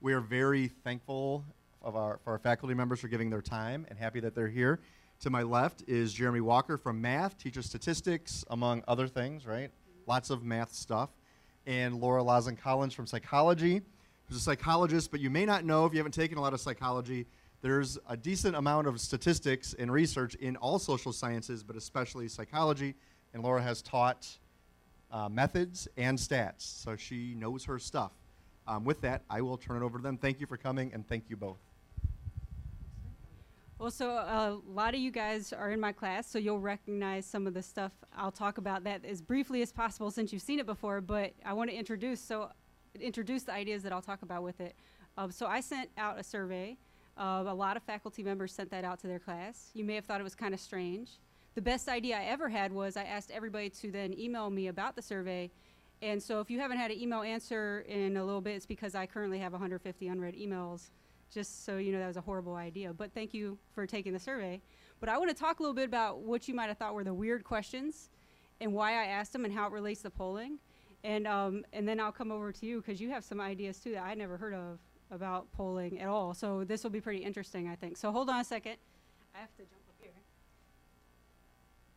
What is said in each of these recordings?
We are very thankful of our, for our faculty members for giving their time and happy that they're here. To my left is Jeremy Walker from math, teaches statistics, among other things, right? Lots of math stuff. And Laura Lazen Collins from psychology, who's a psychologist, but you may not know if you haven't taken a lot of psychology. There's a decent amount of statistics and research in all social sciences, but especially psychology. And Laura has taught uh, methods and stats, so she knows her stuff. Um, with that, I will turn it over to them. Thank you for coming, and thank you both. Well, so a lot of you guys are in my class, so you'll recognize some of the stuff. I'll talk about that as briefly as possible since you've seen it before, but I want to introduce so introduce the ideas that I'll talk about with it. Um, so I sent out a survey. Uh, a lot of faculty members sent that out to their class. You may have thought it was kind of strange. The best idea I ever had was I asked everybody to then email me about the survey. And so if you haven't had an email answer in a little bit, it's because I currently have 150 unread emails just so you know that was a horrible idea. But thank you for taking the survey. But I want to talk a little bit about what you might have thought were the weird questions and why I asked them and how it relates to polling. And, um, and then I'll come over to you because you have some ideas too that I never heard of about polling at all. So this will be pretty interesting, I think. So hold on a second. I have to jump.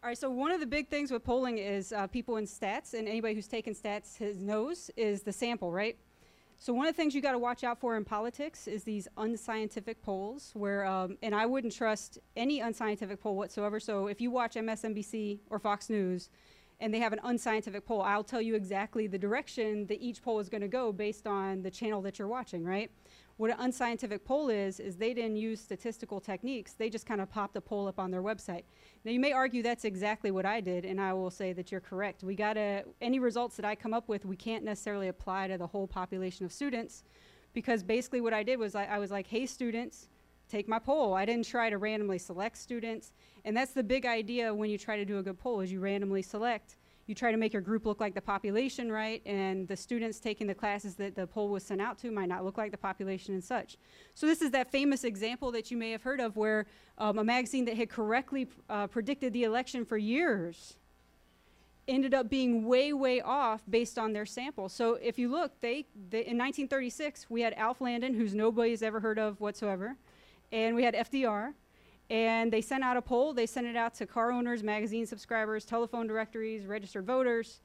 All right, so one of the big things with polling is uh, people in stats, and anybody who's taken stats knows is the sample, right? So one of the things you got to watch out for in politics is these unscientific polls, where um, and I wouldn't trust any unscientific poll whatsoever. So if you watch MSNBC or Fox News, and they have an unscientific poll, I'll tell you exactly the direction that each poll is going to go based on the channel that you're watching, right? What an unscientific poll is, is they didn't use statistical techniques. They just kind of popped a poll up on their website. Now, you may argue that's exactly what I did, and I will say that you're correct. We got to, any results that I come up with, we can't necessarily apply to the whole population of students because basically what I did was I, I was like, hey, students, take my poll. I didn't try to randomly select students. And that's the big idea when you try to do a good poll is you randomly select you try to make your group look like the population, right? And the students taking the classes that the poll was sent out to might not look like the population and such. So this is that famous example that you may have heard of where um, a magazine that had correctly uh, predicted the election for years ended up being way, way off based on their sample. So if you look, they, they in 1936, we had Alf Landon, who's nobody's ever heard of whatsoever, and we had FDR, and they sent out a poll. They sent it out to car owners, magazine subscribers, telephone directories, registered voters.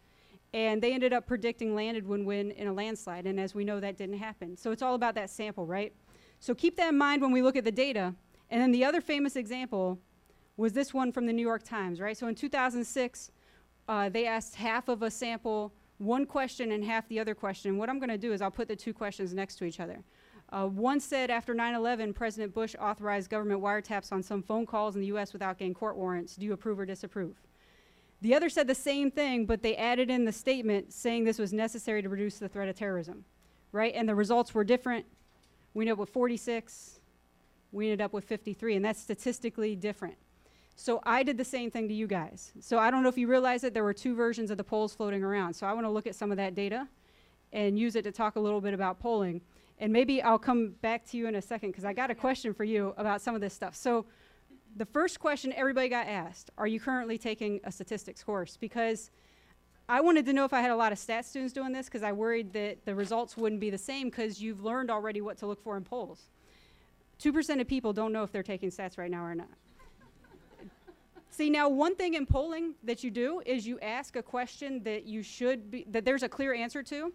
And they ended up predicting Landon would win in a landslide. And as we know, that didn't happen. So it's all about that sample, right? So keep that in mind when we look at the data. And then the other famous example was this one from the New York Times, right? So in 2006, uh, they asked half of a sample one question and half the other question. And what I'm going to do is I'll put the two questions next to each other. Uh, one said after 9 11, President Bush authorized government wiretaps on some phone calls in the U.S. without getting court warrants. Do you approve or disapprove? The other said the same thing, but they added in the statement saying this was necessary to reduce the threat of terrorism, right? And the results were different. We ended up with 46, we ended up with 53, and that's statistically different. So I did the same thing to you guys. So I don't know if you realize that there were two versions of the polls floating around. So I want to look at some of that data and use it to talk a little bit about polling. And maybe I'll come back to you in a second because I got a question for you about some of this stuff. So, the first question everybody got asked Are you currently taking a statistics course? Because I wanted to know if I had a lot of stat students doing this because I worried that the results wouldn't be the same because you've learned already what to look for in polls. 2% of people don't know if they're taking stats right now or not. See, now one thing in polling that you do is you ask a question that you should be, that there's a clear answer to,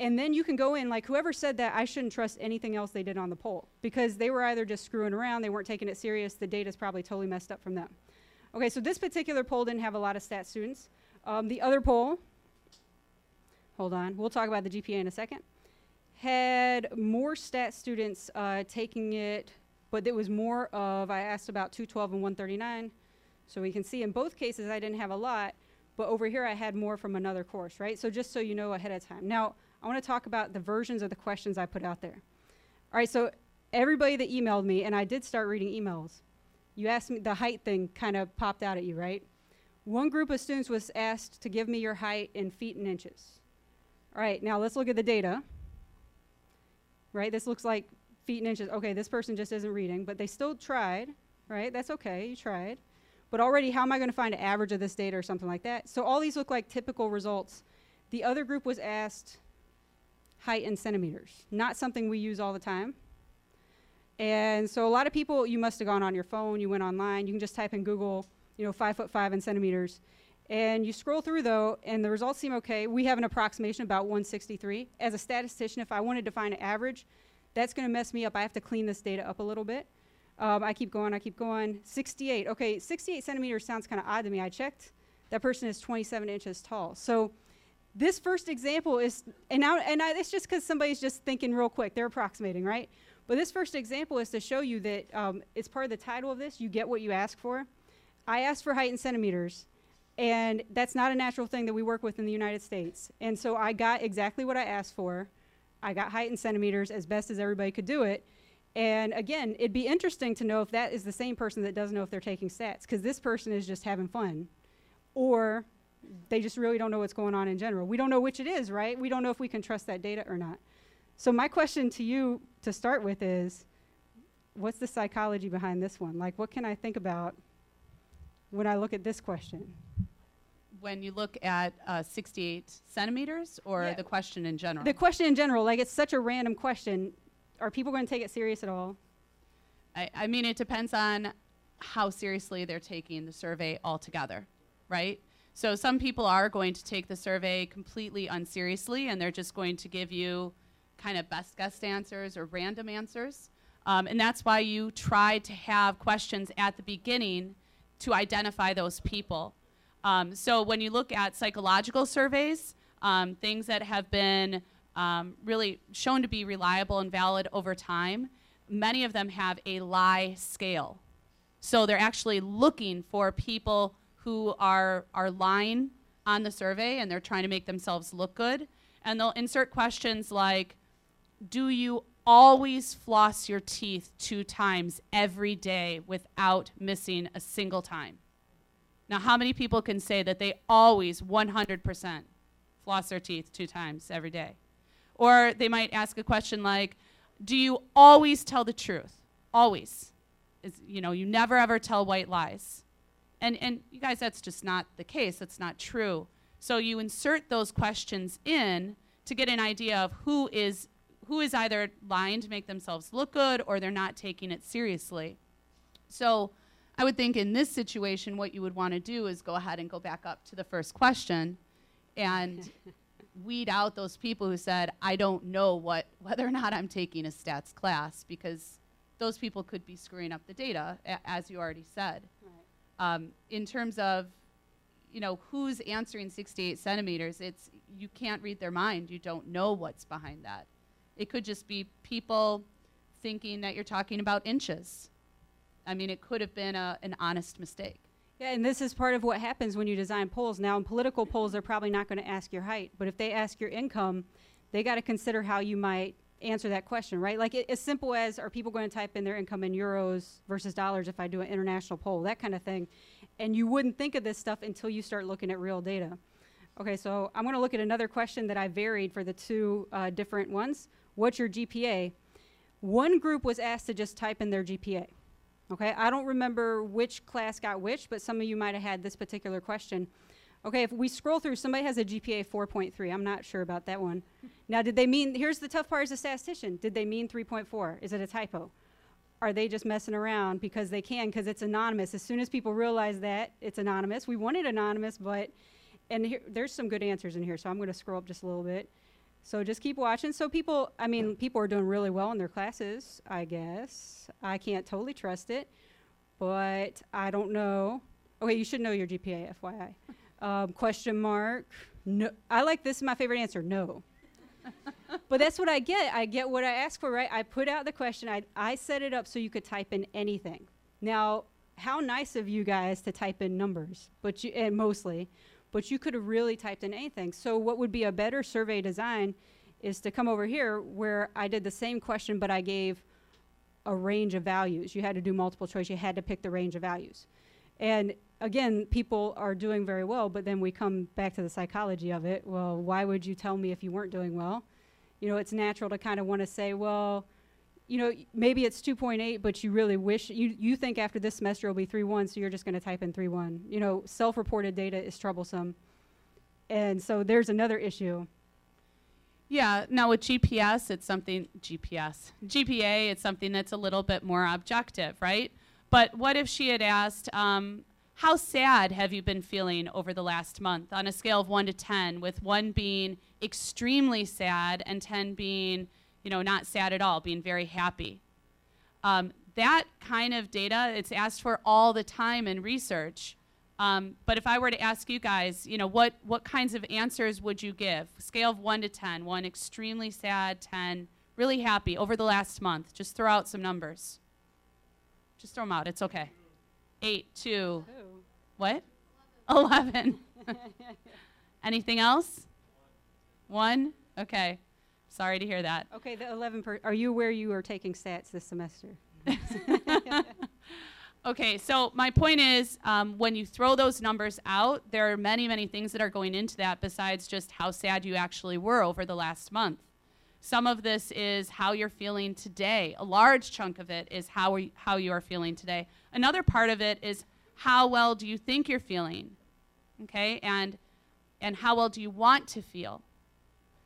and then you can go in, like whoever said that, I shouldn't trust anything else they did on the poll because they were either just screwing around, they weren't taking it serious, the data's probably totally messed up from them. Okay, so this particular poll didn't have a lot of stat students. Um, the other poll, hold on, we'll talk about the GPA in a second, had more stat students uh, taking it, but it was more of, I asked about 212 and 139. So we can see in both cases I didn't have a lot, but over here I had more from another course, right? So just so you know ahead of time. Now, I want to talk about the versions of the questions I put out there. All right, so everybody that emailed me, and I did start reading emails, you asked me, the height thing kind of popped out at you, right? One group of students was asked to give me your height in feet and inches. All right, now let's look at the data. Right, this looks like feet and inches. Okay, this person just isn't reading, but they still tried, right? That's okay, you tried. But already, how am I going to find an average of this data or something like that? So all these look like typical results. The other group was asked height in centimeters. Not something we use all the time. And so a lot of people, you must have gone on your phone, you went online, you can just type in Google, you know, five foot five in centimeters. And you scroll through though, and the results seem okay. We have an approximation about 163. As a statistician, if I wanted to find an average, that's going to mess me up. I have to clean this data up a little bit. Um, I keep going, I keep going. 68. Okay, 68 centimeters sounds kind of odd to me. I checked. That person is 27 inches tall. So this first example is, and now, and I, it's just because somebody's just thinking real quick. They're approximating, right? But this first example is to show you that um, it's part of the title of this. You get what you ask for. I asked for height in centimeters, and that's not a natural thing that we work with in the United States. And so I got exactly what I asked for. I got height in centimeters as best as everybody could do it. And again, it'd be interesting to know if that is the same person that doesn't know if they're taking stats, because this person is just having fun. Or they just really don't know what's going on in general. We don't know which it is, right? We don't know if we can trust that data or not. So, my question to you to start with is what's the psychology behind this one? Like, what can I think about when I look at this question? When you look at uh, 68 centimeters or Yeah. the question in general? The question in general, like, it's such a random question. Are people going to take it serious at all? I, I mean, it depends on how seriously they're taking the survey altogether, right? So some people are going to take the survey completely unseriously and they're just going to give you kind of best guess answers or random answers. Um, and that's why you try to have questions at the beginning to identify those people. Um, so when you look at psychological surveys, um, things that have been um, really shown to be reliable and valid over time, many of them have a lie scale. So they're actually looking for people who are are lying on the survey and they're trying to make themselves look good. And they'll insert questions like, "Do you always floss your teeth two times every day without missing a single time?" Now, how many people can say that they always 100% floss their teeth two times every day? Or they might ask a question like, "Do you always tell the truth? Always?" Is, you know, you never ever tell white lies. And and you guys that's just not the case. That's not true. So you insert those questions in to get an idea of who is who is either lying to make themselves look good or they're not taking it seriously. So I would think in this situation, what you would want to do is go ahead and go back up to the first question and weed out those people who said, I don't know what, whether or not I'm taking a stats class because those people could be screwing up the data, a- as you already said. Um, in terms of, you know, who's answering 68 centimeters, it's, you can't read their mind. You don't know what's behind that. It could just be people thinking that you're talking about inches. I mean, it could have been a, an honest mistake. Yeah, and this is part of what happens when you design polls. Now, in political polls, they're probably not going to ask your height, but if they ask your income, they got to consider how you might answer that question, right? Like, it, as simple as are people going to type in their income in euros versus dollars if I do an international poll, that kind of thing. And you wouldn't think of this stuff until you start looking at real data. Okay, so I'm going to look at another question that I varied for the two uh, different ones. What's your GPA? One group was asked to just type in their GPA. Okay, I don't remember which class got which, but some of you might have had this particular question. Okay, if we scroll through, somebody has a GPA 4.3. I'm not sure about that one. Now, did they mean, here's the tough part as a statistician. Did they mean 3.4? Is it a typo? Are they just messing around because they can, because it's anonymous? As soon as people realize that it's anonymous, we want it anonymous, but, and here, there's some good answers in here, so I'm going to scroll up just a little bit. So just keep watching. So people, I mean, people are doing really well in their classes, I guess. I can't totally trust it, but I don't know. Okay, you should know your GPA, FYI. Um, question mark. No, I like this. Is my favorite answer. No. but that's what I get. I get what I ask for, right? I put out the question. I I set it up so you could type in anything. Now, how nice of you guys to type in numbers, but you and mostly, but you could have really typed in anything. So what would be a better survey design is to come over here where I did the same question, but I gave a range of values. You had to do multiple choice. You had to pick the range of values. And again, people are doing very well, but then we come back to the psychology of it. Well, why would you tell me if you weren't doing well? You know, it's natural to kind of want to say, well, you know, maybe it's 2.8, but you really wish you you think after this semester it'll be 3.1, so you're just going to type in 3.1. You know, self-reported data is troublesome, and so there's another issue. Yeah, now with GPS, it's something, GPS, GPA, it's something that's a little bit more objective, right? But what if she had asked, um, how sad have you been feeling over the last month on a scale of 1 to 10, with 1 being extremely sad and 10 being, you know, not sad at all, being very happy? Um, that kind of data, it's asked for all the time in research. Um, but if I were to ask you guys, you know, what, what kinds of answers would you give? Scale of 1 to 10. 1 extremely sad, 10 really happy over the last month. Just throw out some numbers. Just throw them out. It's okay. 8, 2, what? 11. Anything else? 1? Okay. Sorry to hear that. Okay, the 11 per, are you aware you are taking stats this semester? Okay, so my point is um, when you throw those numbers out, there are many, many things that are going into that besides just how sad you actually were over the last month. Some of this is how you're feeling today. A large chunk of it is how, we, how you are feeling today. Another part of it is how well do you think you're feeling? Okay, and, and how well do you want to feel?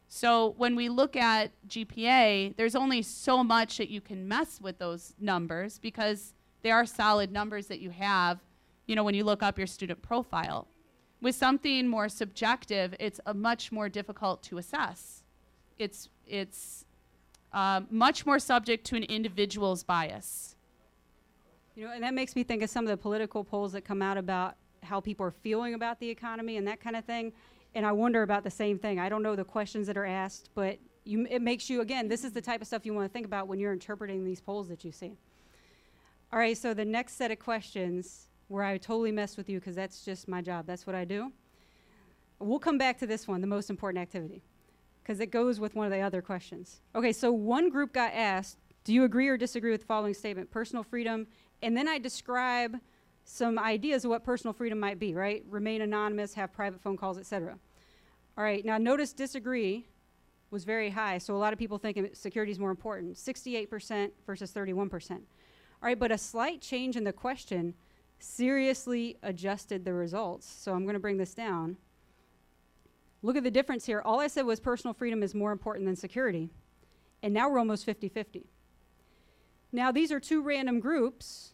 So when we look at GPA, there's only so much that you can mess with those numbers because they are solid numbers that you have, you know, when you look up your student profile. With something more subjective, it's a much more difficult to assess. It's, it's uh, much more subject to an individual's bias. You know, and that makes me think of some of the political polls that come out about how people are feeling about the economy and that kind of thing. And I wonder about the same thing. I don't know the questions that are asked, but you, it makes you, again, this is the type of stuff you want to think about when you're interpreting these polls that you see. All right, so the next set of questions where I totally messed with you because that's just my job. That's what I do. We'll come back to this one, the most important activity, because it goes with one of the other questions. Okay, so one group got asked, do you agree or disagree with the following statement? Personal freedom. And then I describe some ideas of what personal freedom might be, right? Remain anonymous, have private phone calls, etc. All right, now notice disagree was very high, so a lot of people think security is more important 68% versus 31%. All right, but a slight change in the question seriously adjusted the results. So I'm going to bring this down. Look at the difference here. All I said was personal freedom is more important than security. And now we're almost 50 50. Now, these are two random groups.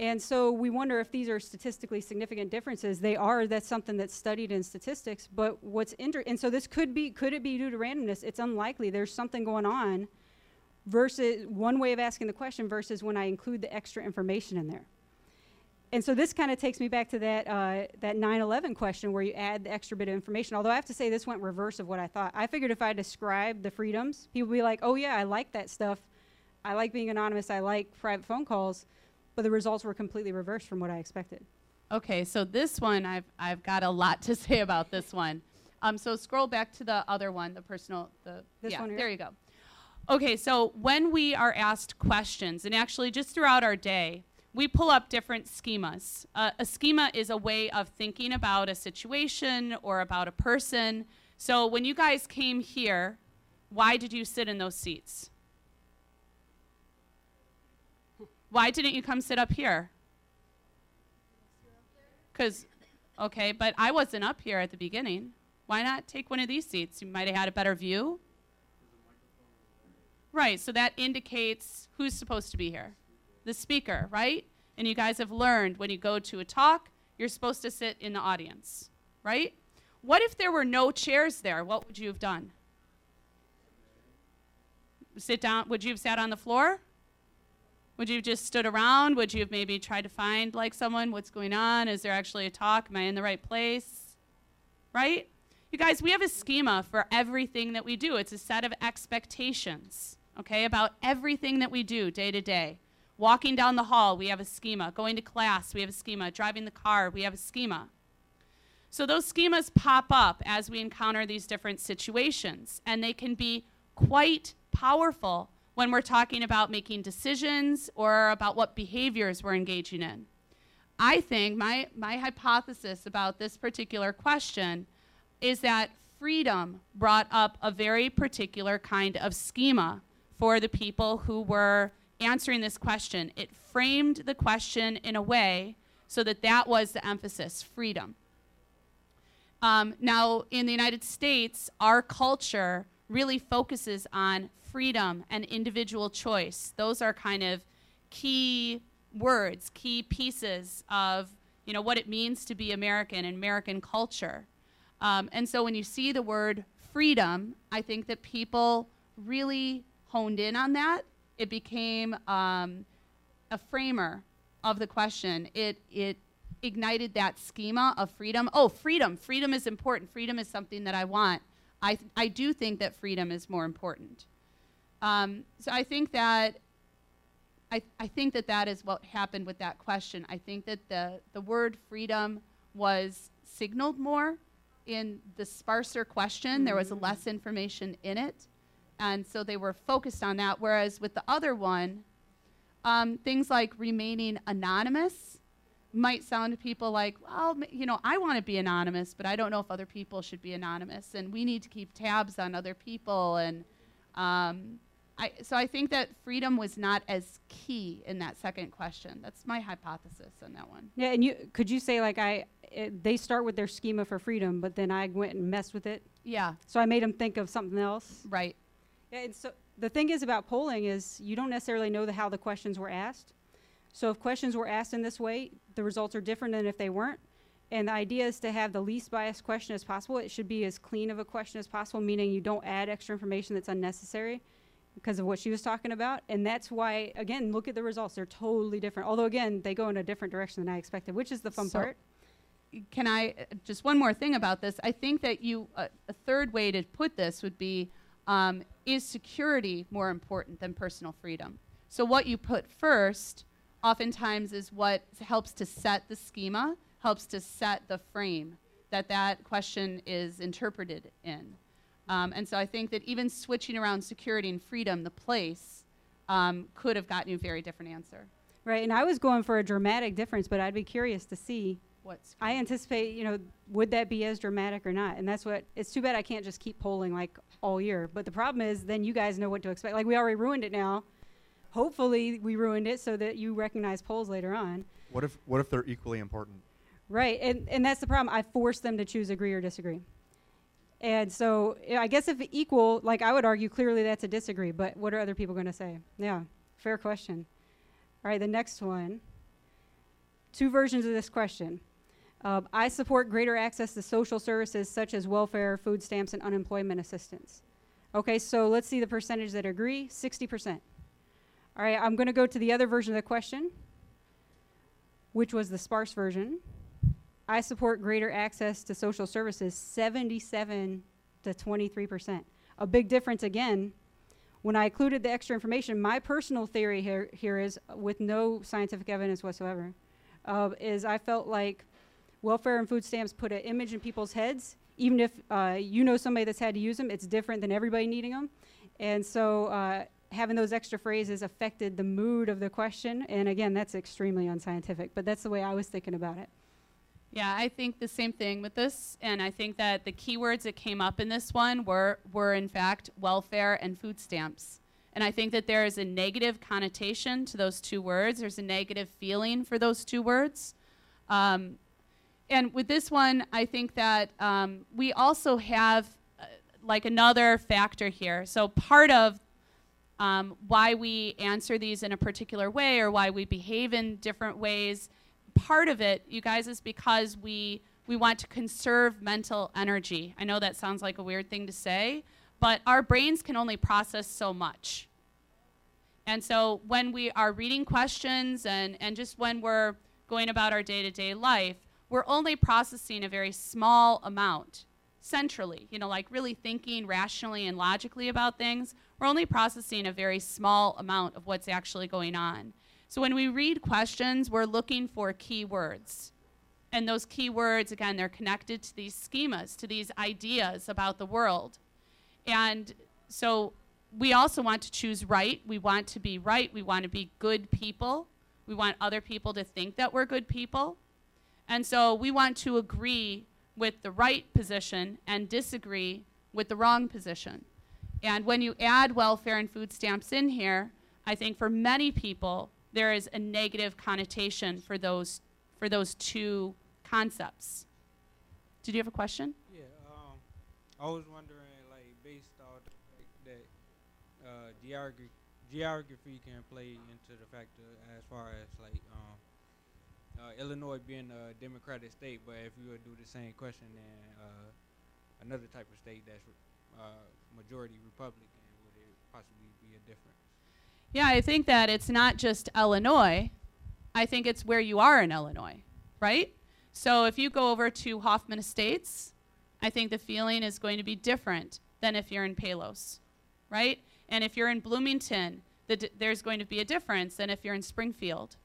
And so we wonder if these are statistically significant differences. They are. That's something that's studied in statistics. But what's inter- and so this could be could it be due to randomness? It's unlikely. There's something going on versus one way of asking the question versus when I include the extra information in there. And so this kind of takes me back to that uh, that 9/11 question where you add the extra bit of information. Although I have to say this went reverse of what I thought. I figured if I described the freedoms, people would be like, "Oh yeah, I like that stuff. I like being anonymous. I like private phone calls." But the results were completely reversed from what I expected. Okay, so this one I've I've got a lot to say about this one. Um, so scroll back to the other one, the personal. The this yeah, one here? there you go. Okay, so when we are asked questions, and actually just throughout our day, we pull up different schemas. Uh, a schema is a way of thinking about a situation or about a person. So when you guys came here, why did you sit in those seats? Why didn't you come sit up here? Because, okay, but I wasn't up here at the beginning. Why not take one of these seats? You might have had a better view. Right, so that indicates who's supposed to be here. The speaker, right? And you guys have learned when you go to a talk, you're supposed to sit in the audience, right? What if there were no chairs there? What would you have done? Sit down. Would you have sat on the floor? Would you have just stood around? Would you have maybe tried to find like someone? What's going on? Is there actually a talk? Am I in the right place? Right? You guys, we have a schema for everything that we do. It's a set of expectations okay, about everything that we do day to day. Walking down the hall, we have a schema. Going to class, we have a schema. Driving the car, we have a schema. So those schemas pop up as we encounter these different situations, and they can be quite powerful when we're talking about making decisions or about what behaviors we're engaging in. I think my, my hypothesis about this particular question is that freedom brought up a very particular kind of schema for the people who were answering this question. It framed the question in a way so that that was the emphasis freedom. Um, now, in the United States, our culture really focuses on freedom and individual choice. Those are kind of key words, key pieces of you know what it means to be American and American culture. Um, and so when you see the word freedom, I think that people really honed in on that. It became um, a framer of the question. It it ignited that schema of freedom. Oh, freedom! Freedom is important. Freedom is something that I want. I th- I do think that freedom is more important. Um, so I think that I, I think that that is what happened with that question. I think that the, the word freedom was signaled more in the sparser question. Mm-hmm. There was less information in it. And so they were focused on that. Whereas with the other one, um, things like remaining anonymous might sound to people like, well, you know, I want to be anonymous, but I don't know if other people should be anonymous. And we need to keep tabs on other people. And um, I, so I think that freedom was not as key in that second question. That's my hypothesis on that one. Yeah, and you could you say like I it, they start with their schema for freedom, but then I went and messed with it. Yeah. So I made them think of something else. Right. Yeah, and so the thing is about polling is you don't necessarily know the, how the questions were asked. So if questions were asked in this way, the results are different than if they weren't. And the idea is to have the least biased question as possible. It should be as clean of a question as possible, meaning you don't add extra information that's unnecessary because of what she was talking about. And that's why, again, look at the results. They're totally different. Although, again, they go in a different direction than I expected, which is the fun So- part. Can I uh, just one more thing about this? I think that you uh, a third way to put this would be um, is security more important than personal freedom? So what you put first, oftentimes, is what helps to set the schema, helps to set the frame that that question is interpreted in. Um, and so I think that even switching around security and freedom, the place, um, could have gotten you a very different answer. Right. And I was going for a dramatic difference, but I'd be curious to see. What's I anticipate, you know, would that be as dramatic or not? And that's what it's too bad I can't just keep polling like all year. But the problem is then you guys know what to expect. Like we already ruined it now. Hopefully we ruined it so that you recognize polls later on. What if what if they're equally important? Right. And and that's the problem. I force them to choose agree or disagree. And so I guess if equal, like I would argue clearly that's a disagree, but what are other people going to say? Yeah. Fair question. All right, the next one. Two versions of this question. Uh, I support greater access to social services such as welfare, food stamps, and unemployment assistance. Okay, so let's see the percentage that agree 60%. All right, I'm going to go to the other version of the question, which was the sparse version. I support greater access to social services 77 to 23%. A big difference again. When I included the extra information, my personal theory here, here is, with no scientific evidence whatsoever, uh, is I felt like welfare and food stamps put an image in people's heads. Even if uh, you know somebody that's had to use them, it's different than everybody needing them. And so uh, having those extra phrases affected the mood of the question. And again, that's extremely unscientific, but that's the way I was thinking about it. Yeah, I think the same thing with this, and I think that the keywords that came up in this one were were in fact welfare and food stamps. And I think that there is a negative connotation to those two words. There's a negative feeling for those two words. Um, and with this one, I think that um, we also have uh, like another factor here. So part of um, why we answer these in a particular way or why we behave in different ways part of it, you guys, is because we we want to conserve mental energy. I know that sounds like a weird thing to say, but our brains can only process so much. And so when we are reading questions and, and just when we're going about our day to day life, we're only processing a very small amount centrally, you know, like really thinking rationally and logically about things. We're only processing a very small amount of what's actually going on. So when we read questions, we're looking for keywords. And those keywords, again, they're connected to these schemas, to these ideas about the world. And so we also want to choose right. We want to be right. We want to be good people. We want other people to think that we're good people. And so we want to agree with the right position and disagree with the wrong position. And when you add welfare and food stamps in here, I think for many people, there is a negative connotation for those for those two concepts. Did you have a question? Yeah, um, I was wondering, like, based on the fact that uh, geography geography can play into the factor as far as like um, uh, Illinois being a Democratic state, but if you would do the same question in uh, another type of state that's uh, majority Republican, would it possibly be a difference? Yeah, I think that it's not just Illinois. I think it's where you are in Illinois, right? So if you go over to Hoffman Estates, I think the feeling is going to be different than if you're in Palos, right? And if you're in Bloomington, the d- there's going to be a difference than if you're in Springfield.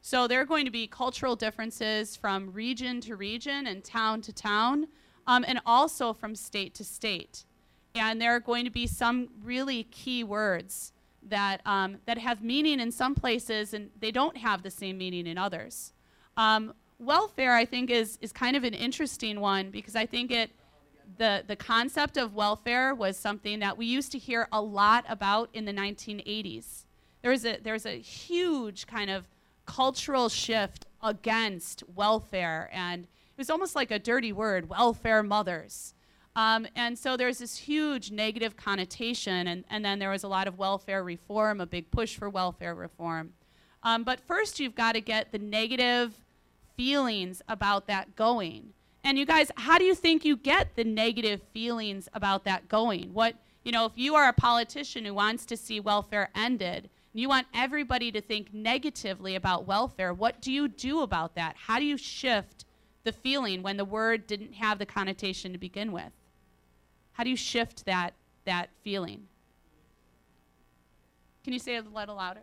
So there are going to be cultural differences from region to region and town to town, um, and also from state to state. And there are going to be some really key words that, um, that have meaning in some places and they don't have the same meaning in others. Um, welfare, I think, is, is kind of an interesting one because I think it, the, the concept of welfare was something that we used to hear a lot about in the 1980s. There was a, there was a huge kind of cultural shift against welfare, and it was almost like a dirty word welfare mothers. Um, and so there's this huge negative connotation, and, and then there was a lot of welfare reform, a big push for welfare reform. Um, but first, you've got to get the negative feelings about that going. And you guys, how do you think you get the negative feelings about that going? What, you know, if you are a politician who wants to see welfare ended, you want everybody to think negatively about welfare, what do you do about that? How do you shift the feeling when the word didn't have the connotation to begin with? How do you shift that that feeling? Can you say it a little louder?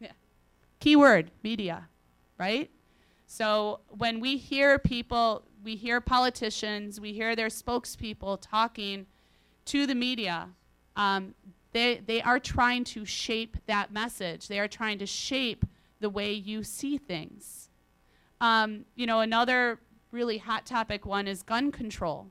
Yeah. Keyword media, right? So when we hear people, we hear politicians, we hear their spokespeople talking to the media, um, they, they are trying to shape that message. They are trying to shape the way you see things. Um, you know, another really hot topic one is gun control.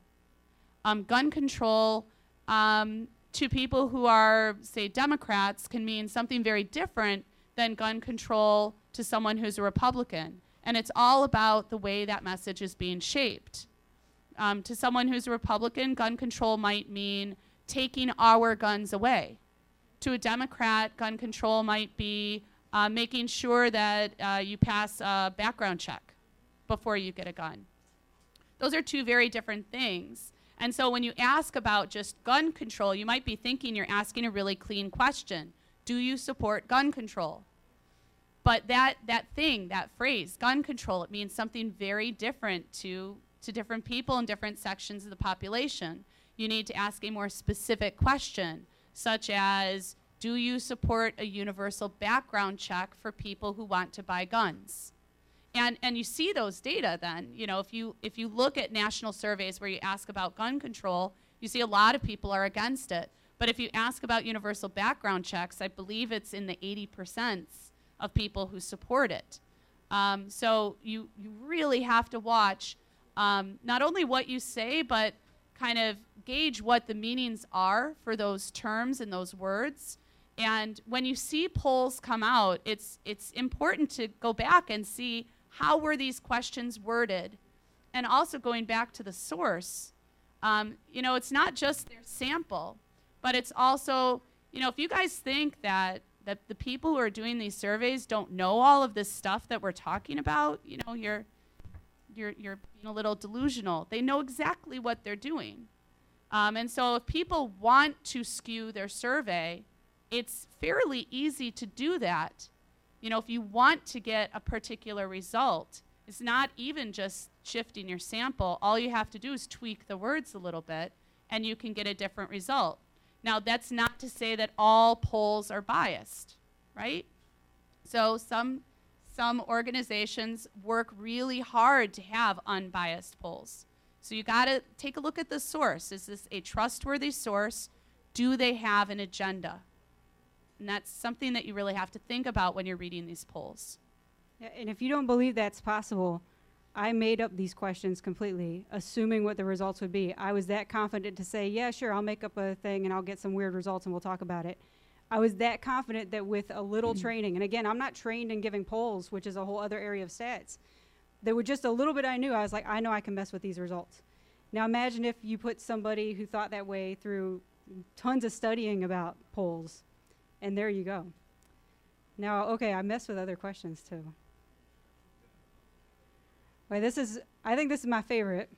Um, gun control um, to people who are, say, Democrats can mean something very different than gun control to someone who's a Republican. And it's all about the way that message is being shaped. Um, to someone who's a Republican, gun control might mean taking our guns away. To a Democrat, gun control might be uh, making sure that uh, you pass a background check before you get a gun. Those are two very different things. And so when you ask about just gun control, you might be thinking you're asking a really clean question Do you support gun control? But that, that thing, that phrase, gun control, it means something very different to, to different people in different sections of the population. You need to ask a more specific question, such as Do you support a universal background check for people who want to buy guns? And, and you see those data then. You know, if you, if you look at national surveys where you ask about gun control, you see a lot of people are against it. But if you ask about universal background checks, I believe it's in the 80% of people who support it. Um, so you, you really have to watch um, not only what you say, but kind of gauge what the meanings are for those terms and those words. And when you see polls come out, it's, it's important to go back and see how were these questions worded? And also going back to the source. Um, you know, it's not just their sample, but it's also, you know, if you guys think that that the people who are doing these surveys don't know all of this stuff that we're talking about, you know, you're you're you're being a little delusional. They know exactly what they're doing. Um, and so if people want to skew their survey, it's fairly easy to do that. You know, if you want to get a particular result, it's not even just shifting your sample. All you have to do is tweak the words a little bit, and you can get a different result. Now, that's not to say that all polls are biased, right? So some some organizations work really hard to have unbiased polls. So you got to take a look at the source. Is this a trustworthy source? Do they have an agenda? And that's something that you really have to think about when you're reading these polls. Yeah, and if you don't believe that's possible, I made up these questions completely, assuming what the results would be. I was that confident to say, yeah, sure, I'll make up a thing and I'll get some weird results and we'll talk about it. I was that confident that with a little mm-hmm. training, and again, I'm not trained in giving polls, which is a whole other area of stats. There were just a little bit I knew. I was like, I know I can mess with these results. Now imagine if you put somebody who thought that way through tons of studying about polls, and there you go. Now, okay, I messed with other questions too. Wait, this is, I think this is my favorite,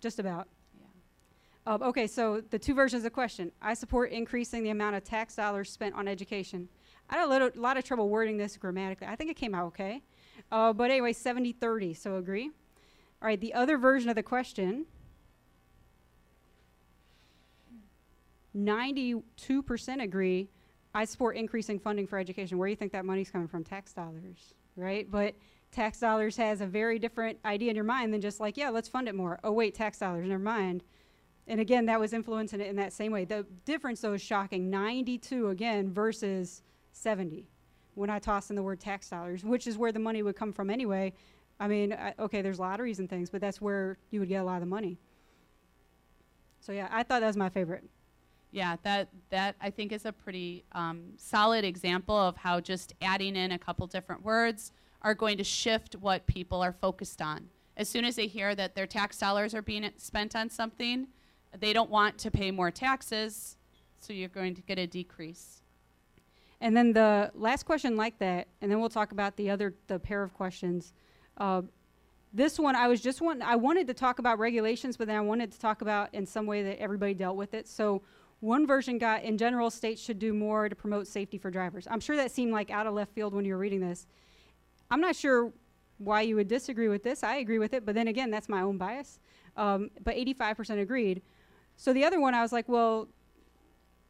just about. Yeah. Uh, okay, so the two versions of the question. I support increasing the amount of tax dollars spent on education. I had a little, lot of trouble wording this grammatically. I think it came out okay. Uh, but anyway, 70 30, so agree. All right, the other version of the question 92% agree. I support increasing funding for education. Where do you think that money's coming from? Tax dollars, right? But tax dollars has a very different idea in your mind than just like, yeah, let's fund it more. Oh, wait, tax dollars, never mind. And again, that was influencing it in that same way. The difference, though, is shocking 92 again versus 70 when I toss in the word tax dollars, which is where the money would come from anyway. I mean, I, okay, there's lotteries and things, but that's where you would get a lot of the money. So, yeah, I thought that was my favorite. Yeah, that that I think is a pretty um, solid example of how just adding in a couple different words are going to shift what people are focused on. As soon as they hear that their tax dollars are being spent on something, they don't want to pay more taxes, so you're going to get a decrease. And then the last question like that, and then we'll talk about the other the pair of questions. Uh, this one, I was just want I wanted to talk about regulations, but then I wanted to talk about in some way that everybody dealt with it. So one version got in general, states should do more to promote safety for drivers. I'm sure that seemed like out of left field when you were reading this. I'm not sure why you would disagree with this. I agree with it, but then again, that's my own bias. Um, but 85% agreed. So the other one, I was like, well,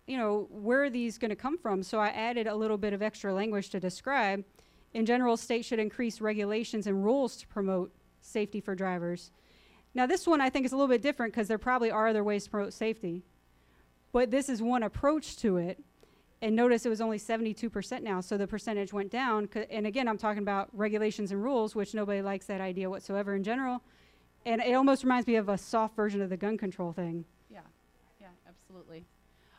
you know, where are these going to come from? So I added a little bit of extra language to describe. In general, states should increase regulations and rules to promote safety for drivers. Now, this one I think is a little bit different because there probably are other ways to promote safety. But this is one approach to it. And notice it was only 72% now, so the percentage went down. And again, I'm talking about regulations and rules, which nobody likes that idea whatsoever in general. And it almost reminds me of a soft version of the gun control thing. Yeah, yeah, absolutely.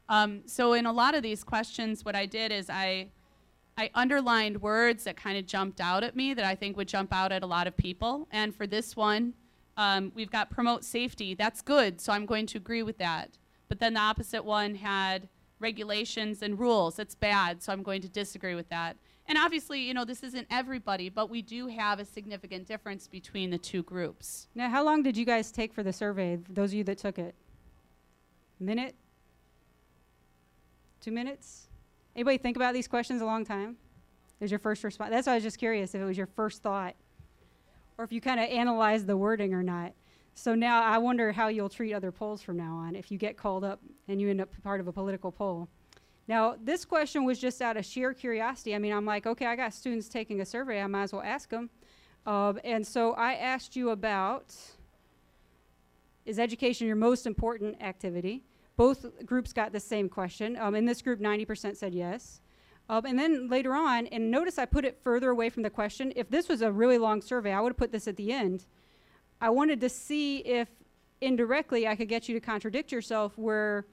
Um, so in a lot of these questions, what I did is I, I underlined words that kind of jumped out at me that I think would jump out at a lot of people. And for this one, um, we've got promote safety. That's good, so I'm going to agree with that. But then the opposite one had regulations and rules. It's bad, so I'm going to disagree with that. And obviously, you know, this isn't everybody, but we do have a significant difference between the two groups. Now, how long did you guys take for the survey, those of you that took it? Minute? Two minutes? Anybody think about these questions a long time? Is your first response? That's why I was just curious if it was your first thought or if you kind of analyzed the wording or not. So now I wonder how you'll treat other polls from now on if you get called up and you end up part of a political poll. Now, this question was just out of sheer curiosity. I mean, I'm like, okay, I got students taking a survey, I might as well ask them. Uh, and so I asked you about is education your most important activity? Both groups got the same question. Um, in this group, 90% said yes. Um, and then later on, and notice I put it further away from the question. If this was a really long survey, I would have put this at the end I wanted to see if indirectly I could get you to contradict yourself where,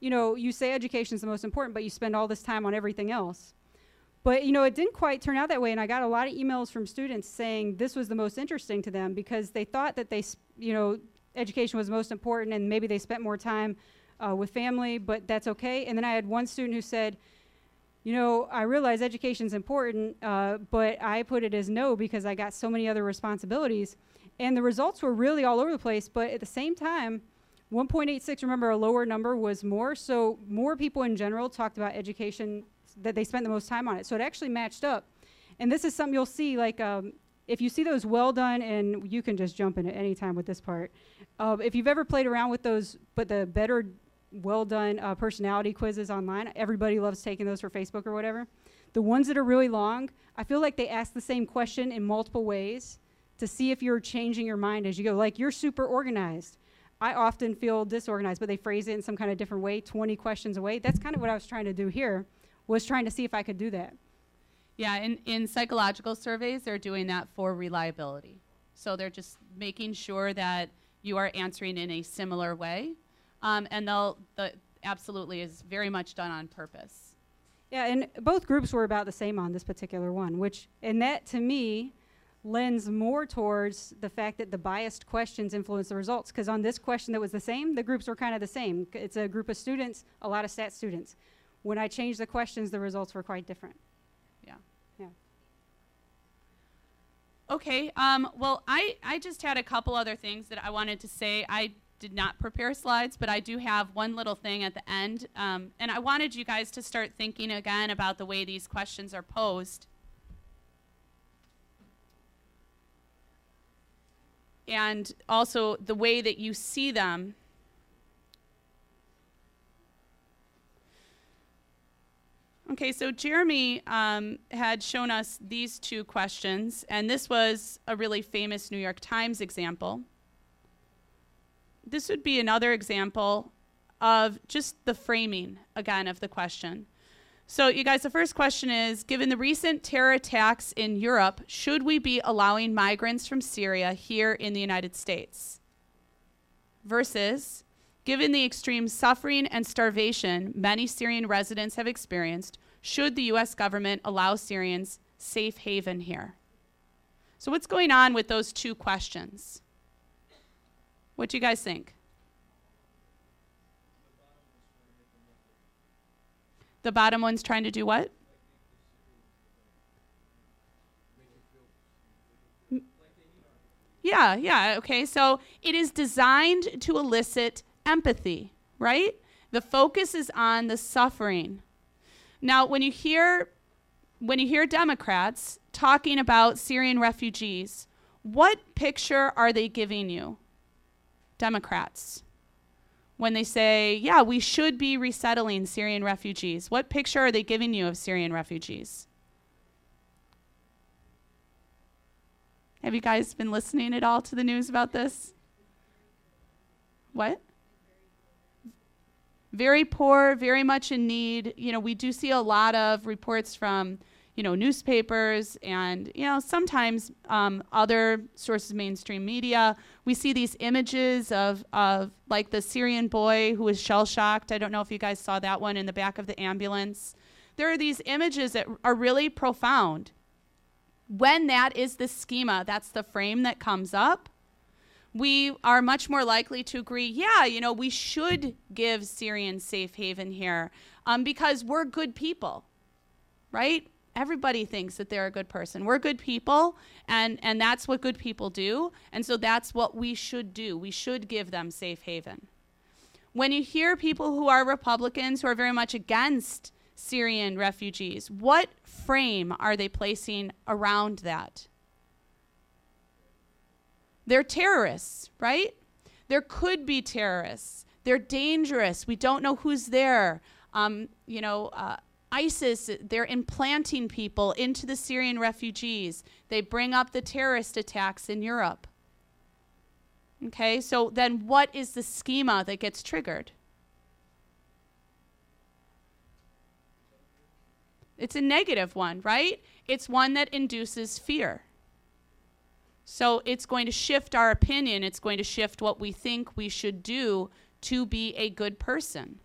you know, you say education is the most important, but you spend all this time on everything else. But, you know, it didn't quite turn out that way. And I got a lot of emails from students saying this was the most interesting to them because they thought that they, you know, education was most important and maybe they spent more time uh, with family, but that's okay. And then I had one student who said, you know, I realize education is important, uh, but I put it as no because I got so many other responsibilities. And the results were really all over the place, but at the same time, 1.86, remember, a lower number was more. So more people in general talked about education, that they spent the most time on it. So it actually matched up. And this is something you'll see, like, um, if you see those well done, and you can just jump in at any time with this part. Uh, if you've ever played around with those, but the better well done uh, personality quizzes online, everybody loves taking those for Facebook or whatever. The ones that are really long, I feel like they ask the same question in multiple ways to see if you're changing your mind as you go. Like you're super organized. I often feel disorganized, but they phrase it in some kind of different way, 20 questions away. That's kind of what I was trying to do here, was trying to see if I could do that. Yeah, in, in psychological surveys, they're doing that for reliability. So they're just making sure that you are answering in a similar way. Um, and they'll, the, absolutely is very much done on purpose. Yeah, and both groups were about the same on this particular one, which, and that to me, lends more towards the fact that the biased questions influence the results. Because on this question that was the same, the groups were kind of the same. It's a group of students, a lot of stat students. When I changed the questions, the results were quite different. Yeah. Yeah. Okay. Um, well, I, I just had a couple other things that I wanted to say. I did not prepare slides, but I do have one little thing at the end. Um, and I wanted you guys to start thinking again about the way these questions are posed. And also the way that you see them. Okay, so Jeremy um, had shown us these two questions, and this was a really famous New York Times example. This would be another example of just the framing, again, of the question. So, you guys, the first question is Given the recent terror attacks in Europe, should we be allowing migrants from Syria here in the United States? Versus, Given the extreme suffering and starvation many Syrian residents have experienced, should the U.S. government allow Syrians safe haven here? So, what's going on with those two questions? What do you guys think? The bottom one's trying to do what? Yeah, yeah, okay. So it is designed to elicit empathy, right? The focus is on the suffering. Now, when you hear when you hear Democrats talking about Syrian refugees, what picture are they giving you? Democrats. When they say, yeah, we should be resettling Syrian refugees, what picture are they giving you of Syrian refugees? Have you guys been listening at all to the news about this? What? Very poor, very much in need. You know, we do see a lot of reports from, you know, newspapers and, you know, sometimes um, other sources, mainstream media. We see these images of, of like the Syrian boy who was shell shocked. I don't know if you guys saw that one in the back of the ambulance. There are these images that are really profound. When that is the schema, that's the frame that comes up, we are much more likely to agree, yeah, you know, we should give Syrians safe haven here um, because we're good people, right? Everybody thinks that they're a good person. We're good people, and, and that's what good people do. And so that's what we should do. We should give them safe haven. When you hear people who are Republicans who are very much against Syrian refugees, what frame are they placing around that? They're terrorists, right? There could be terrorists. They're dangerous. We don't know who's there. Um, you know, uh, ISIS, they're implanting people into the Syrian refugees. They bring up the terrorist attacks in Europe. Okay, so then what is the schema that gets triggered? It's a negative one, right? It's one that induces fear. So it's going to shift our opinion. It's going to shift what we think we should do to be a good person.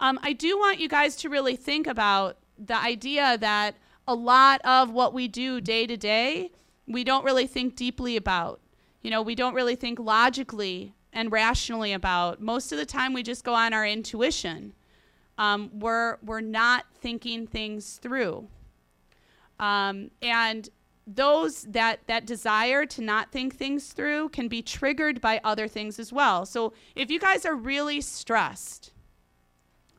Um, I do want you guys to really think about the idea that a lot of what we do day to day, we don't really think deeply about. You know, we don't really think logically and rationally about. Most of the time, we just go on our intuition. Um, we're we're not thinking things through. Um, and those that that desire to not think things through can be triggered by other things as well. So if you guys are really stressed,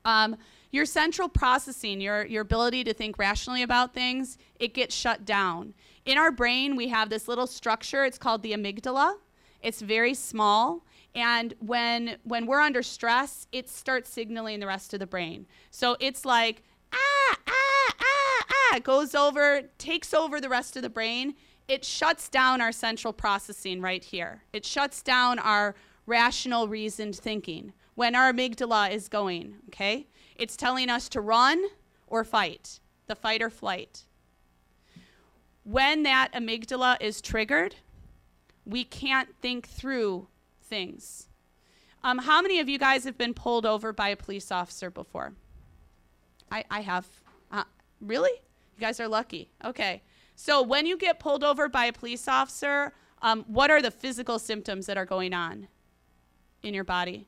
um, your central processing, your your ability to think rationally about things, it gets shut down. In our brain, we have this little structure. It's called the amygdala. It's very small. And when when we're under stress, it starts signaling the rest of the brain. So it's like ah ah ah ah goes over, takes over the rest of the brain. It shuts down our central processing right here. It shuts down our rational reasoned thinking when our amygdala is going, okay? It's telling us to run or fight, the fight or flight. When that amygdala is triggered, we can't think through things. Um, how many of you guys have been pulled over by a police officer before? I, I have. Uh, really? You guys are lucky. Okay. So when you get pulled over by a police officer, um, what are the physical symptoms that are going on in your body?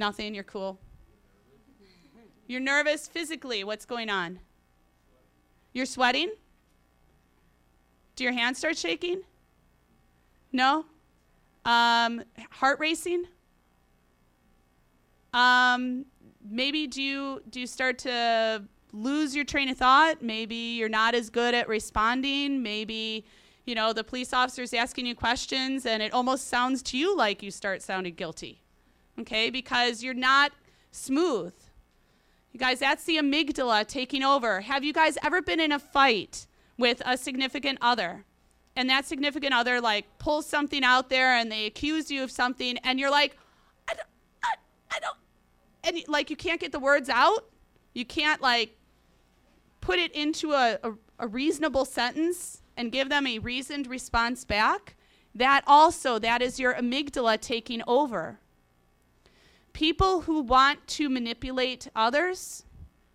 Nothing, you're cool. You're nervous physically. What's going on? You're sweating? Do your hands start shaking? No? Um, heart racing? Um, maybe do you do you start to lose your train of thought? Maybe you're not as good at responding. Maybe you know the police officer's asking you questions and it almost sounds to you like you start sounding guilty. Okay? Because you're not smooth. You guys, that's the amygdala taking over. Have you guys ever been in a fight with a significant other? And that significant other like pulls something out there and they accuse you of something and you're like, I don't, I, I don't, and like you can't get the words out. You can't like put it into a, a, a reasonable sentence and give them a reasoned response back. That also, that is your amygdala taking over. People who want to manipulate others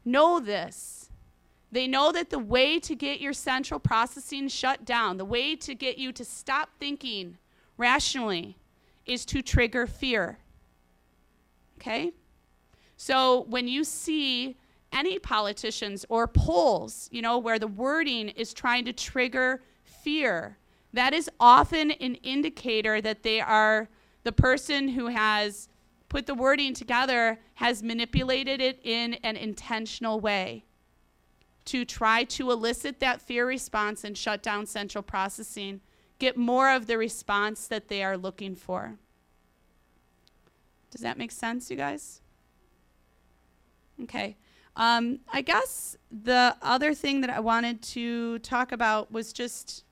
know this. They know that the way to get your central processing shut down, the way to get you to stop thinking rationally, is to trigger fear. Okay? So when you see any politicians or polls, you know, where the wording is trying to trigger fear, that is often an indicator that they are the person who has put the wording together has manipulated it in an intentional way to try to elicit that fear response and shut down central processing, get more of the response that they are looking for. Does that make sense, you guys? Okay. Um, I guess the other thing that I wanted to talk about was just,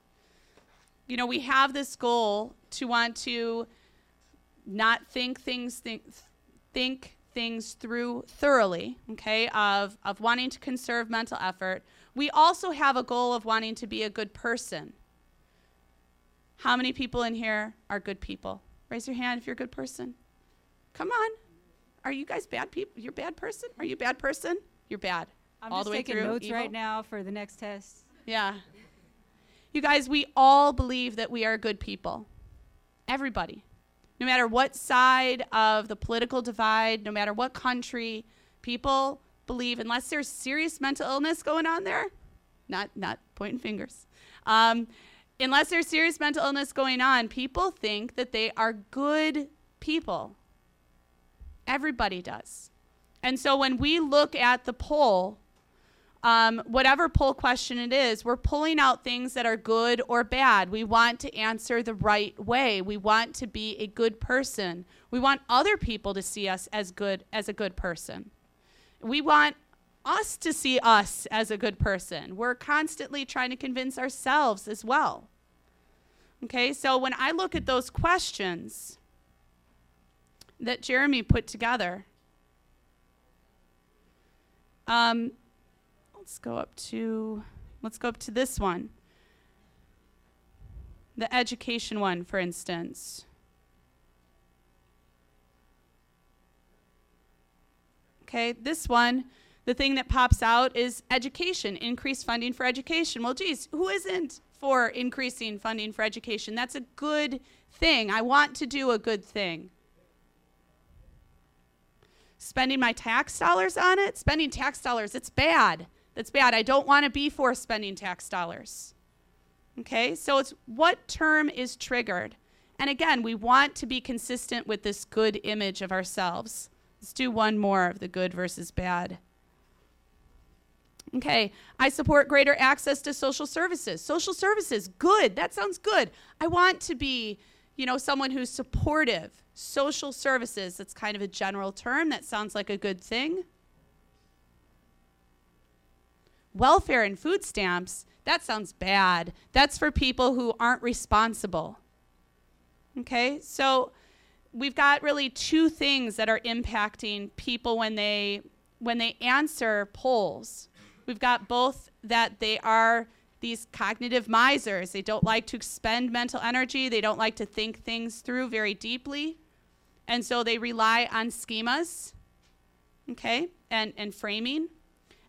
you know, we have this goal to want to not think things think, think things through thoroughly, okay, of, of wanting to conserve mental effort. We also have a goal of wanting to be a good person. How many people in here are good people? Raise your hand if you're a good person. Come on. Are you guys bad people? You're a bad person? Are you a bad person? You're bad. I'm All just the way taking through, notes evil? right now for the next test. Yeah. You guys, we all believe that we are good people. Everybody. No matter what side of the political divide, no matter what country, people believe, unless there's serious mental illness going on there, not, not pointing fingers, um, unless there's serious mental illness going on, people think that they are good people. Everybody does. And so when we look at the poll, um, whatever poll question it is, we're pulling out things that are good or bad. We want to answer the right way. We want to be a good person. We want other people to see us as good as a good person. We want us to see us as a good person. We're constantly trying to convince ourselves as well. Okay, so when I look at those questions that Jeremy put together, um, let's go up to let's go up to this one. The education one for instance. Okay this one the thing that pops out is education increased funding for education. Well geez who isn't for increasing funding for education? That's a good thing. I want to do a good thing. Spending my tax dollars on it? Spending tax dollars it's bad that's bad. I don't want to be for spending tax dollars. Okay, so it's what term is triggered. And again, we want to be consistent with this good image of ourselves. Let's do one more of the good versus bad. Okay, I support greater access to social services. Social services, good. That sounds good. I want to be, you know, someone who's supportive. Social services, that's kind of a general term. That sounds like a good thing welfare and food stamps, that sounds bad. That's for people who aren't responsible. Okay? So we've got really two things that are impacting people when they when they answer polls. We've got both that they are these cognitive misers. They don't like to expend mental energy, they don't like to think things through very deeply. And so they rely on schemas, okay, and, and framing.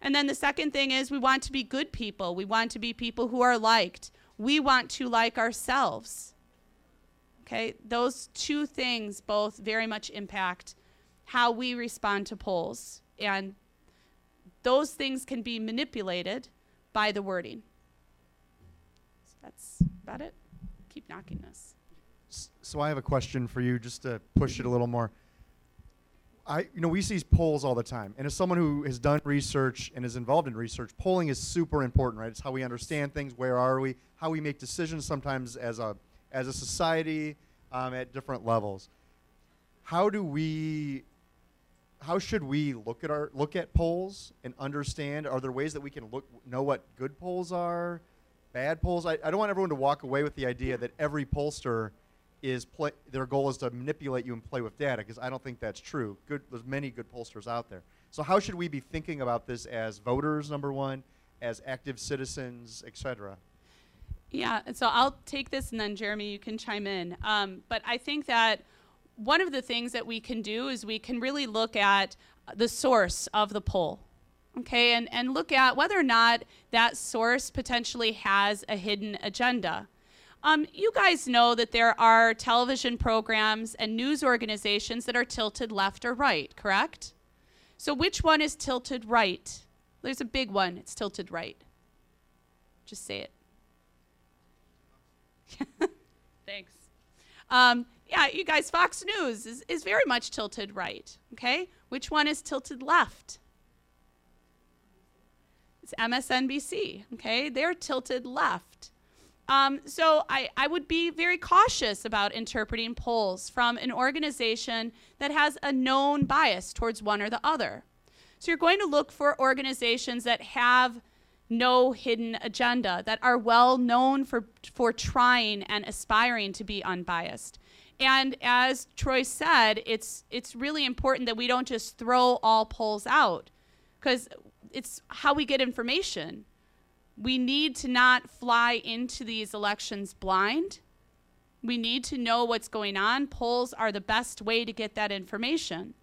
And then the second thing is we want to be good people. We want to be people who are liked. We want to like ourselves. Okay, those two things both very much impact how we respond to polls. And those things can be manipulated by the wording. So that's about it. Keep knocking this. So I have a question for you, just to push it a little more. I, you know, we see polls all the time, and as someone who has done research and is involved in research, polling is super important, right? It's how we understand things, where are we, how we make decisions sometimes as a as a society um, at different levels. How do we, how should we look at our look at polls and understand? Are there ways that we can look know what good polls are, bad polls? I, I don't want everyone to walk away with the idea that every pollster is play, their goal is to manipulate you and play with data because I don't think that's true. Good, there's many good pollsters out there. So how should we be thinking about this as voters, number one, as active citizens, et cetera? Yeah, so I'll take this and then Jeremy, you can chime in. Um, but I think that one of the things that we can do is we can really look at the source of the poll. Okay, and, and look at whether or not that source potentially has a hidden agenda. Um, you guys know that there are television programs and news organizations that are tilted left or right, correct? So, which one is tilted right? There's a big one, it's tilted right. Just say it. Thanks. Um, yeah, you guys, Fox News is, is very much tilted right. Okay? Which one is tilted left? It's MSNBC. Okay? They're tilted left. Um, so I, I would be very cautious about interpreting polls from an organization that has a known bias towards one or the other. So you're going to look for organizations that have no hidden agenda, that are well known for, for trying and aspiring to be unbiased. And as Troy said, it's, it's really important that we don't just throw all polls out because it's how we get information. We need to not fly into these elections blind. We need to know what's going on. Polls are the best way to get that information.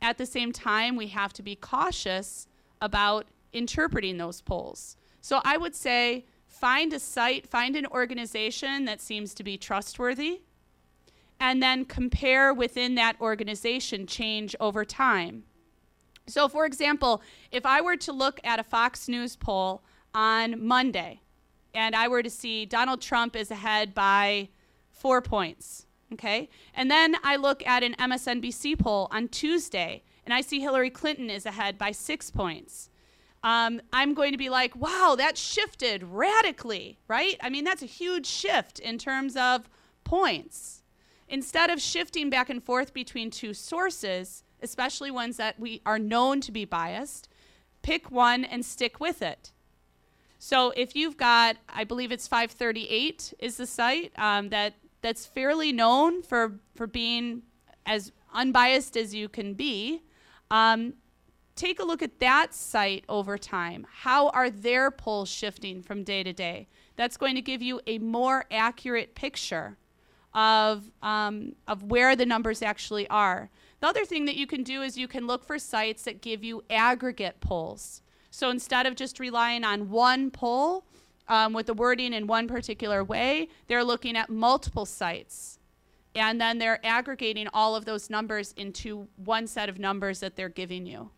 At the same time, we have to be cautious about interpreting those polls. So I would say find a site, find an organization that seems to be trustworthy, and then compare within that organization change over time. So, for example, if I were to look at a Fox News poll on Monday and I were to see Donald Trump is ahead by four points, okay? And then I look at an MSNBC poll on Tuesday and I see Hillary Clinton is ahead by six points. Um, I'm going to be like, wow, that shifted radically, right? I mean, that's a huge shift in terms of points. Instead of shifting back and forth between two sources, especially ones that we are known to be biased, pick one and stick with it. So if you've got, I believe it's 538 is the site um, that that's fairly known for for being as unbiased as you can be. Um, take a look at that site over time. How are their polls shifting from day to day? That's going to give you a more accurate picture of um, of where the numbers actually are. The other thing that you can do is you can look for sites that give you aggregate polls. So instead of just relying on one poll um, with the wording in one particular way, they're looking at multiple sites. And then they're aggregating all of those numbers into one set of numbers that they're giving you.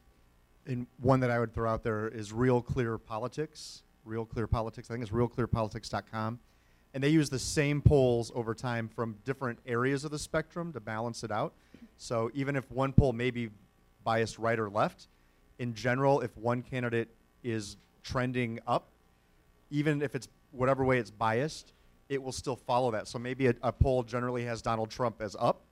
And one that I would throw out there is Real Clear Politics. Real Clear Politics. I think it's realclearpolitics.com. And they use the same polls over time from different areas of the spectrum to balance it out. So even if one poll may be biased right or left, in general, if one candidate is trending up, even if it's whatever way it's biased, it will still follow that. So maybe a, a poll generally has Donald Trump as up,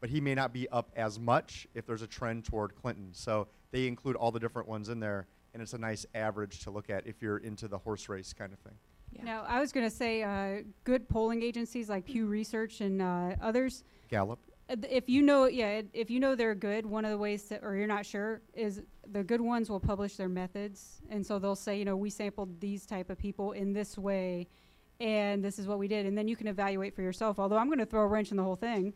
but he may not be up as much if there's a trend toward Clinton. So they include all the different ones in there, and it's a nice average to look at if you're into the horse race kind of thing. Yeah. Now, I was going to say uh, good polling agencies like Pew Research and uh, others. Gallup. Uh, If you know, yeah, if you know they're good, one of the ways to, or you're not sure, is the good ones will publish their methods, and so they'll say, you know, we sampled these type of people in this way, and this is what we did, and then you can evaluate for yourself. Although I'm going to throw a wrench in the whole thing.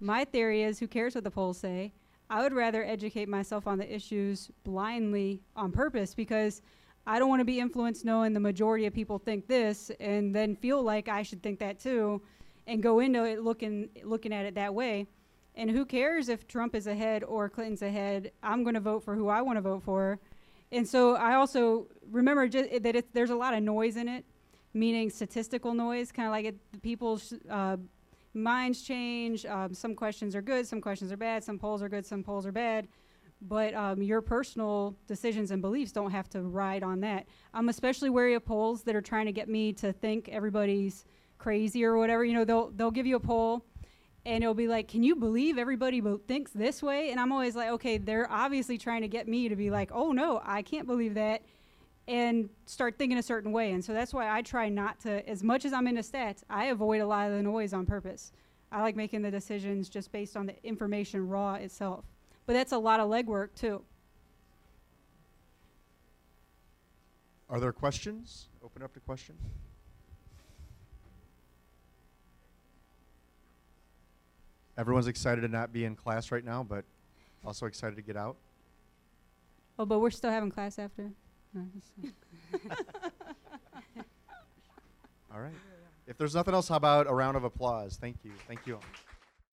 My theory is, who cares what the polls say? I would rather educate myself on the issues blindly on purpose because I don't want to be influenced knowing the majority of people think this and then feel like I should think that too and go into it looking looking at it that way. And who cares if Trump is ahead or Clinton's ahead? I'm going to vote for who I want to vote for. And so I also remember ju- that there's a lot of noise in it, meaning statistical noise, kind of like it, people's uh, minds change. Um, some questions are good, some questions are bad, some polls are good, some polls are bad. But um, your personal decisions and beliefs don't have to ride on that. I'm especially wary of polls that are trying to get me to think everybody's crazy or whatever. You know, they'll they'll give you a poll, and it'll be like, "Can you believe everybody thinks this way?" And I'm always like, "Okay, they're obviously trying to get me to be like, oh no, I can't believe that." and start thinking a certain way. And so that's why I try not to, as much as I'm into stats, I avoid a lot of the noise on purpose. I like making the decisions just based on the information raw itself. But that's a lot of legwork too. Are there questions? Open up to questions. Everyone's excited to not be in class right now, but also excited to get out. Oh, but we're still having class after. No, All right. If there's nothing else, how about a round of applause? Thank you. Thank you all.